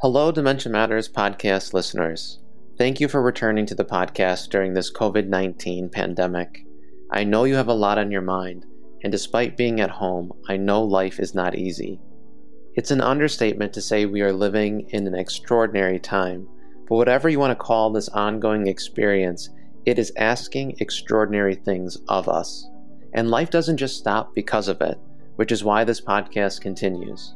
Hello, Dementia Matters podcast listeners. Thank you for returning to the podcast during this COVID 19 pandemic. I know you have a lot on your mind, and despite being at home, I know life is not easy. It's an understatement to say we are living in an extraordinary time, but whatever you want to call this ongoing experience, it is asking extraordinary things of us. And life doesn't just stop because of it, which is why this podcast continues.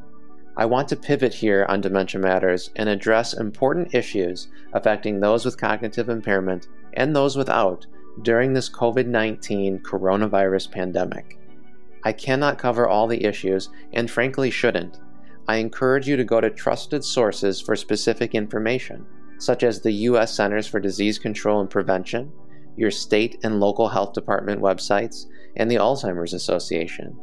I want to pivot here on Dementia Matters and address important issues affecting those with cognitive impairment and those without during this COVID 19 coronavirus pandemic. I cannot cover all the issues and frankly shouldn't. I encourage you to go to trusted sources for specific information, such as the U.S. Centers for Disease Control and Prevention, your state and local health department websites, and the Alzheimer's Association.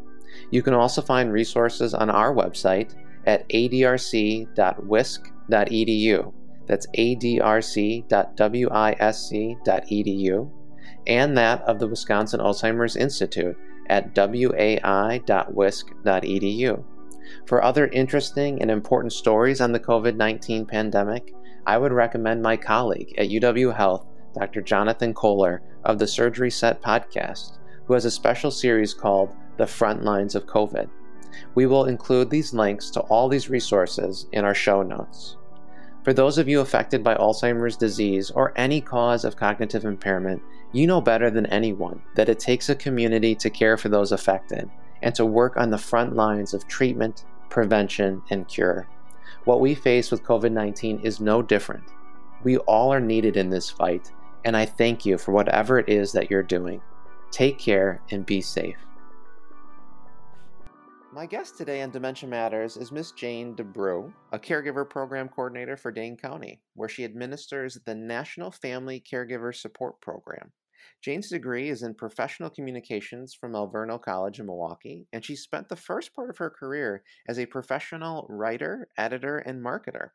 You can also find resources on our website at adrc.wisc.edu. That's adrc.wisc.edu, and that of the Wisconsin Alzheimer's Institute at wai.wisc.edu. For other interesting and important stories on the COVID 19 pandemic, I would recommend my colleague at UW Health, Dr. Jonathan Kohler of the Surgery Set podcast, who has a special series called The Front Lines of COVID. We will include these links to all these resources in our show notes. For those of you affected by Alzheimer's disease or any cause of cognitive impairment, you know better than anyone that it takes a community to care for those affected and to work on the front lines of treatment, prevention, and cure. What we face with COVID 19 is no different. We all are needed in this fight, and I thank you for whatever it is that you're doing. Take care and be safe. My guest today on Dementia Matters is Miss Jane De Broux, a caregiver program coordinator for Dane County, where she administers the National Family Caregiver Support Program. Jane's degree is in professional communications from Alverno College in Milwaukee, and she spent the first part of her career as a professional writer, editor, and marketer.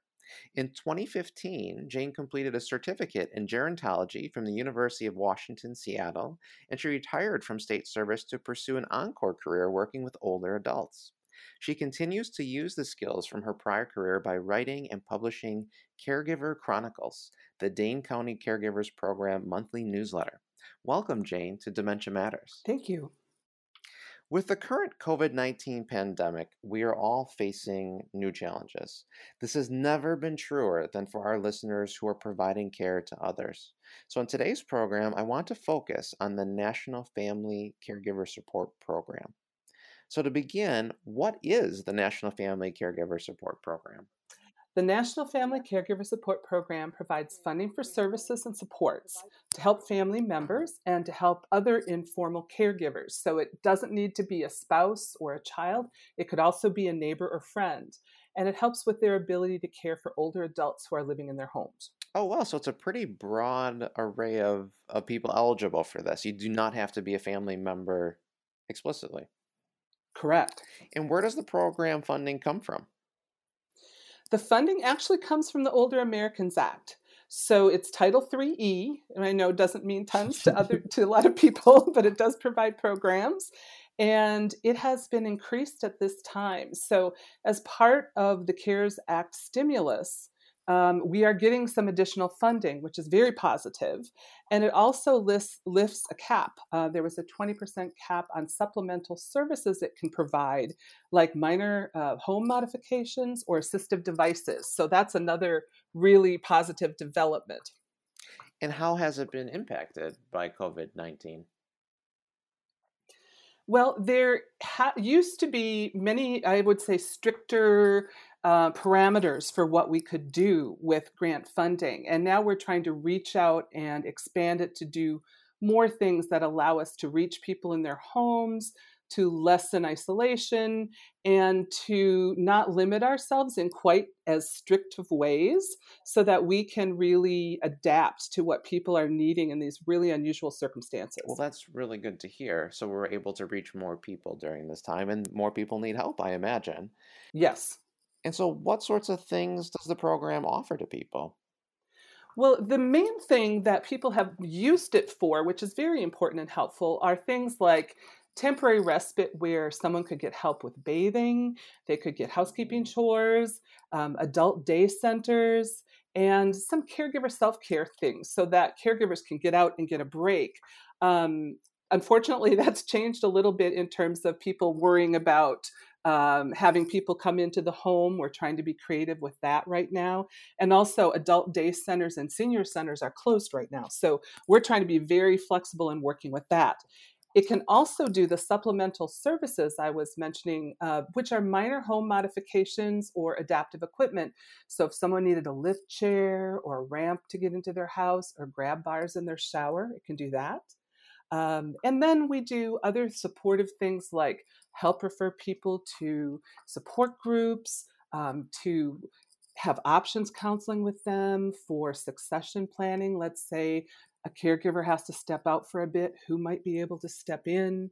In 2015, Jane completed a certificate in gerontology from the University of Washington, Seattle, and she retired from state service to pursue an encore career working with older adults. She continues to use the skills from her prior career by writing and publishing Caregiver Chronicles, the Dane County Caregivers Program monthly newsletter. Welcome, Jane, to Dementia Matters. Thank you. With the current COVID 19 pandemic, we are all facing new challenges. This has never been truer than for our listeners who are providing care to others. So, in today's program, I want to focus on the National Family Caregiver Support Program. So, to begin, what is the National Family Caregiver Support Program? The National Family Caregiver Support Program provides funding for services and supports to help family members and to help other informal caregivers. So it doesn't need to be a spouse or a child, it could also be a neighbor or friend. And it helps with their ability to care for older adults who are living in their homes. Oh, wow. So it's a pretty broad array of, of people eligible for this. You do not have to be a family member explicitly. Correct. And where does the program funding come from? The funding actually comes from the Older Americans Act. So it's Title 3E, and I know it doesn't mean tons to other to a lot of people, but it does provide programs. And it has been increased at this time. So, as part of the CARES Act stimulus, um, we are getting some additional funding, which is very positive. And it also lists, lifts a cap. Uh, there was a 20% cap on supplemental services it can provide, like minor uh, home modifications or assistive devices. So that's another really positive development. And how has it been impacted by COVID 19? Well, there ha- used to be many, I would say, stricter uh, parameters for what we could do with grant funding. And now we're trying to reach out and expand it to do more things that allow us to reach people in their homes, to lessen isolation, and to not limit ourselves in quite as strict of ways so that we can really adapt to what people are needing in these really unusual circumstances. Well, that's really good to hear. So we're able to reach more people during this time, and more people need help, I imagine. Yes. And so, what sorts of things does the program offer to people? Well, the main thing that people have used it for, which is very important and helpful, are things like temporary respite where someone could get help with bathing, they could get housekeeping chores, um, adult day centers, and some caregiver self care things so that caregivers can get out and get a break. Um, unfortunately, that's changed a little bit in terms of people worrying about um, having people come into the home. We're trying to be creative with that right now. And also, adult day centers and senior centers are closed right now. So, we're trying to be very flexible in working with that. It can also do the supplemental services I was mentioning, uh, which are minor home modifications or adaptive equipment. So, if someone needed a lift chair or a ramp to get into their house or grab bars in their shower, it can do that. Um, and then we do other supportive things like help refer people to support groups, um, to have options counseling with them for succession planning. Let's say a caregiver has to step out for a bit, who might be able to step in,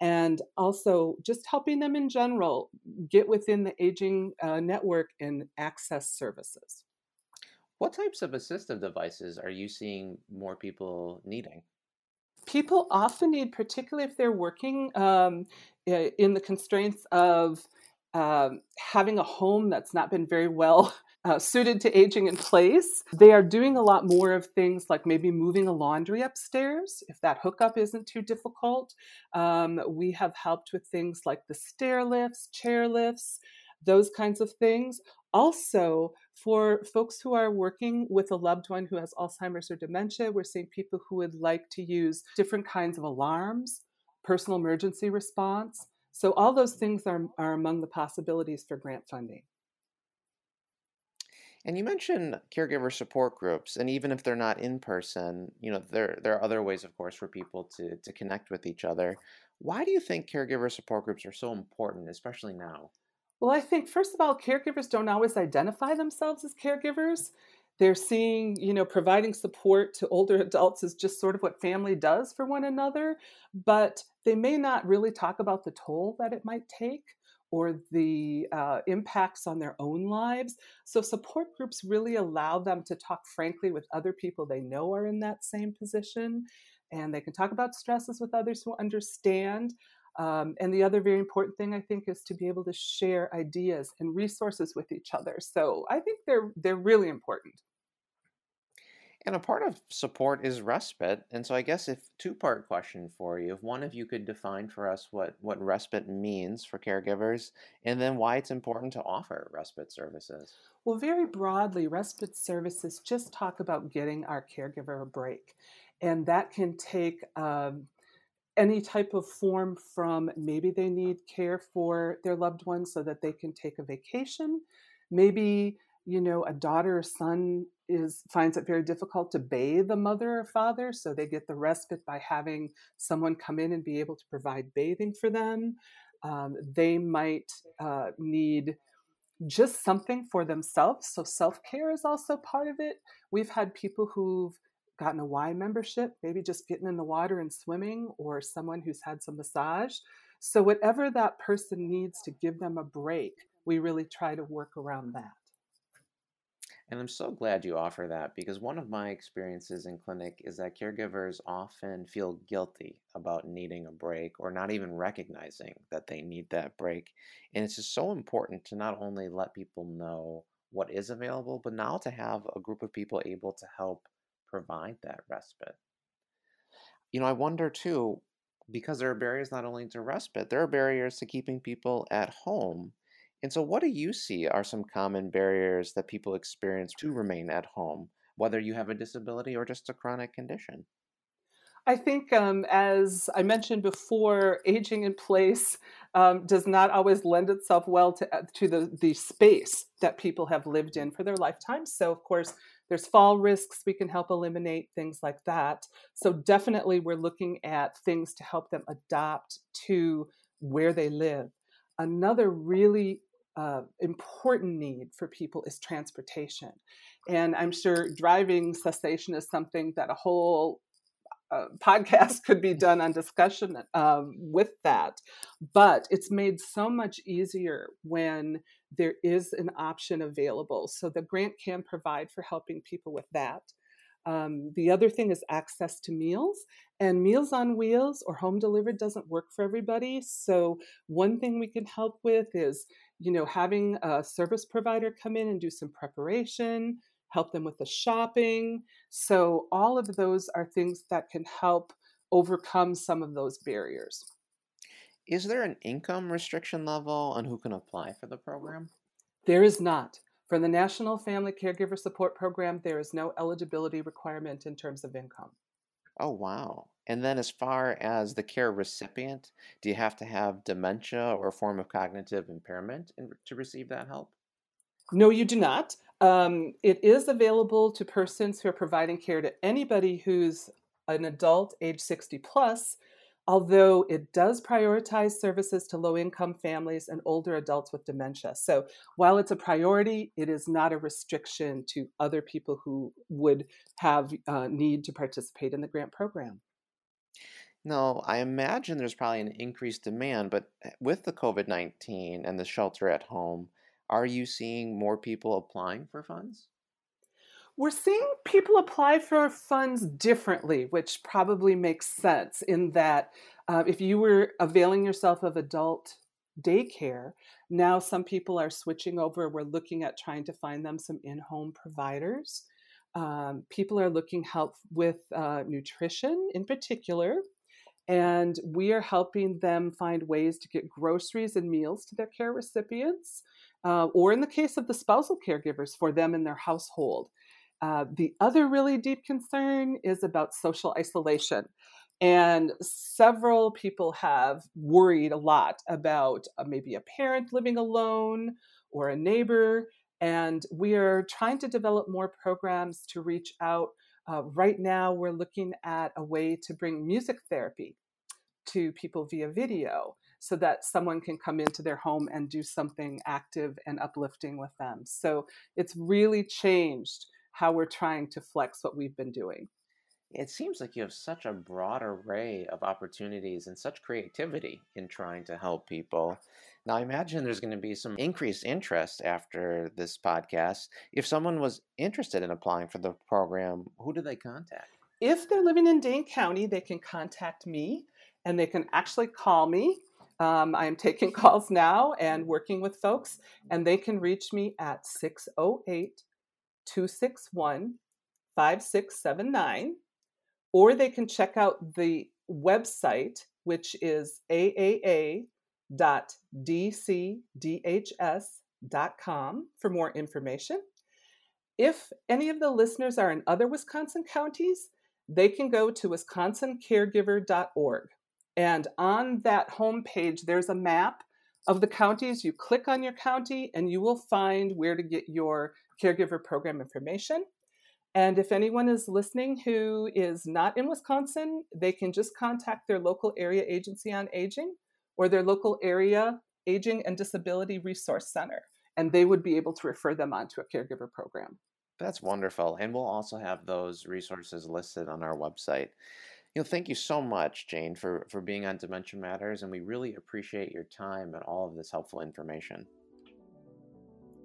and also just helping them in general get within the aging uh, network and access services. What types of assistive devices are you seeing more people needing? people often need, particularly if they're working um, in the constraints of um, having a home that's not been very well uh, suited to aging in place. They are doing a lot more of things like maybe moving a laundry upstairs if that hookup isn't too difficult. Um, we have helped with things like the stair lifts, chair lifts, those kinds of things. Also, for folks who are working with a loved one who has Alzheimer's or dementia, we're seeing people who would like to use different kinds of alarms, personal emergency response. So, all those things are, are among the possibilities for grant funding. And you mentioned caregiver support groups, and even if they're not in person, you know there there are other ways, of course, for people to to connect with each other. Why do you think caregiver support groups are so important, especially now? Well, I think first of all, caregivers don't always identify themselves as caregivers. They're seeing, you know, providing support to older adults is just sort of what family does for one another, but they may not really talk about the toll that it might take or the uh, impacts on their own lives. So, support groups really allow them to talk frankly with other people they know are in that same position. And they can talk about stresses with others who understand. Um, and the other very important thing I think is to be able to share ideas and resources with each other. So I think they're they're really important. And a part of support is respite. And so I guess if two-part question for you, if one of you could define for us what what respite means for caregivers and then why it's important to offer respite services. Well, very broadly, respite services just talk about getting our caregiver a break. And that can take um, any type of form from maybe they need care for their loved ones so that they can take a vacation maybe you know a daughter or son is finds it very difficult to bathe the mother or father so they get the respite by having someone come in and be able to provide bathing for them um, they might uh, need just something for themselves so self-care is also part of it we've had people who've gotten a Y membership, maybe just getting in the water and swimming, or someone who's had some massage. So, whatever that person needs to give them a break, we really try to work around that. And I'm so glad you offer that because one of my experiences in clinic is that caregivers often feel guilty about needing a break or not even recognizing that they need that break. And it's just so important to not only let people know what is available, but now to have a group of people able to help provide that respite. You know, I wonder too, because there are barriers not only to respite, there are barriers to keeping people at home. And so, what do you see are some common barriers that people experience to remain at home, whether you have a disability or just a chronic condition? I think, um, as I mentioned before, aging in place um, does not always lend itself well to, uh, to the, the space that people have lived in for their lifetime. So, of course, there's fall risks we can help eliminate, things like that. So, definitely, we're looking at things to help them adapt to where they live. Another really uh, important need for people is transportation. And I'm sure driving cessation is something that a whole uh, podcast could be done on discussion um, with that. But it's made so much easier when there is an option available. So the grant can provide for helping people with that. Um, the other thing is access to meals, and Meals on Wheels or home delivered doesn't work for everybody. So one thing we can help with is, you know, having a service provider come in and do some preparation, help them with the shopping. So all of those are things that can help overcome some of those barriers. Is there an income restriction level on who can apply for the program? There is not. For the National Family Caregiver Support Program, there is no eligibility requirement in terms of income. Oh, wow. And then, as far as the care recipient, do you have to have dementia or a form of cognitive impairment in, to receive that help? No, you do not. Um, it is available to persons who are providing care to anybody who's an adult age 60 plus although it does prioritize services to low income families and older adults with dementia. So while it's a priority, it is not a restriction to other people who would have uh, need to participate in the grant program. No, I imagine there's probably an increased demand, but eh, with the COVID 19 and the shelter at home, are you seeing more people applying for funds? We're seeing people apply for funds differently, which probably makes sense in that uh, if you were availing yourself of adult daycare, now some people are switching over. We're looking at trying to find them some in home providers. Um, people are looking help with uh, nutrition in particular, and we are helping them find ways to get groceries and meals to their care recipients, uh, or in the case of the spousal caregivers, for them in their household. Uh, the other really deep concern is about social isolation. And several people have worried a lot about uh, maybe a parent living alone or a neighbor. And we are trying to develop more programs to reach out. Uh, right now, we're looking at a way to bring music therapy to people via video so that someone can come into their home and do something active and uplifting with them. So it's really changed how we're trying to flex what we've been doing. It seems like you have such a broad array of opportunities and such creativity in trying to help people. Now, I imagine there's going to be some increased interest after this podcast. If someone was interested in applying for the program, who do they contact? If they're living in Dane County, they can contact me and they can actually call me. Um, I'm taking calls now and working with folks, and they can reach me at 608 261 5679, or they can check out the website, which is aaa.dcdhs.com for more information. If any of the listeners are in other Wisconsin counties, they can go to wisconsincaregiver.org. And on that homepage, there's a map of the counties. You click on your county and you will find where to get your caregiver program information. And if anyone is listening who is not in Wisconsin, they can just contact their local area agency on aging or their local area aging and disability resource center, and they would be able to refer them on to a caregiver program. That's wonderful. And we'll also have those resources listed on our website. You know, thank you so much, Jane, for, for being on Dementia Matters, and we really appreciate your time and all of this helpful information.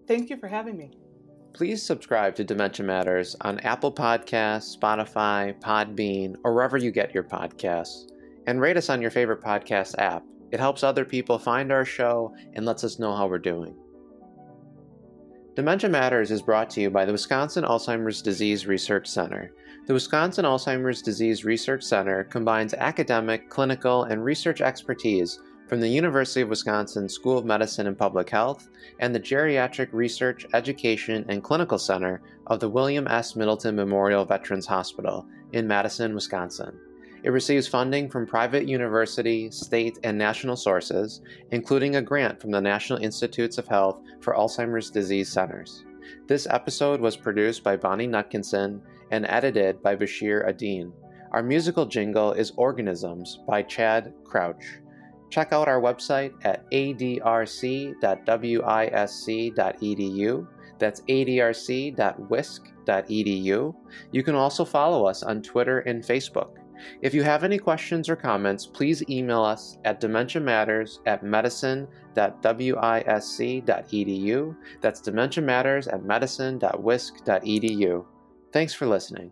Thank you for having me. Please subscribe to Dementia Matters on Apple Podcasts, Spotify, Podbean, or wherever you get your podcasts. And rate us on your favorite podcast app. It helps other people find our show and lets us know how we're doing. Dementia Matters is brought to you by the Wisconsin Alzheimer's Disease Research Center. The Wisconsin Alzheimer's Disease Research Center combines academic, clinical, and research expertise from the University of Wisconsin School of Medicine and Public Health and the Geriatric Research, Education, and Clinical Center of the William S. Middleton Memorial Veterans Hospital in Madison, Wisconsin. It receives funding from private university, state, and national sources, including a grant from the National Institutes of Health for Alzheimer's Disease Centers. This episode was produced by Bonnie Nutkinson and edited by Bashir Adine. Our musical jingle is Organisms by Chad Crouch. Check out our website at adrc.wisc.edu. That's adrc.wisc.edu. You can also follow us on Twitter and Facebook. If you have any questions or comments, please email us at dementiamatters at medicine.wisc.edu. That's dementia matters at medicine.wisc.edu. Thanks for listening.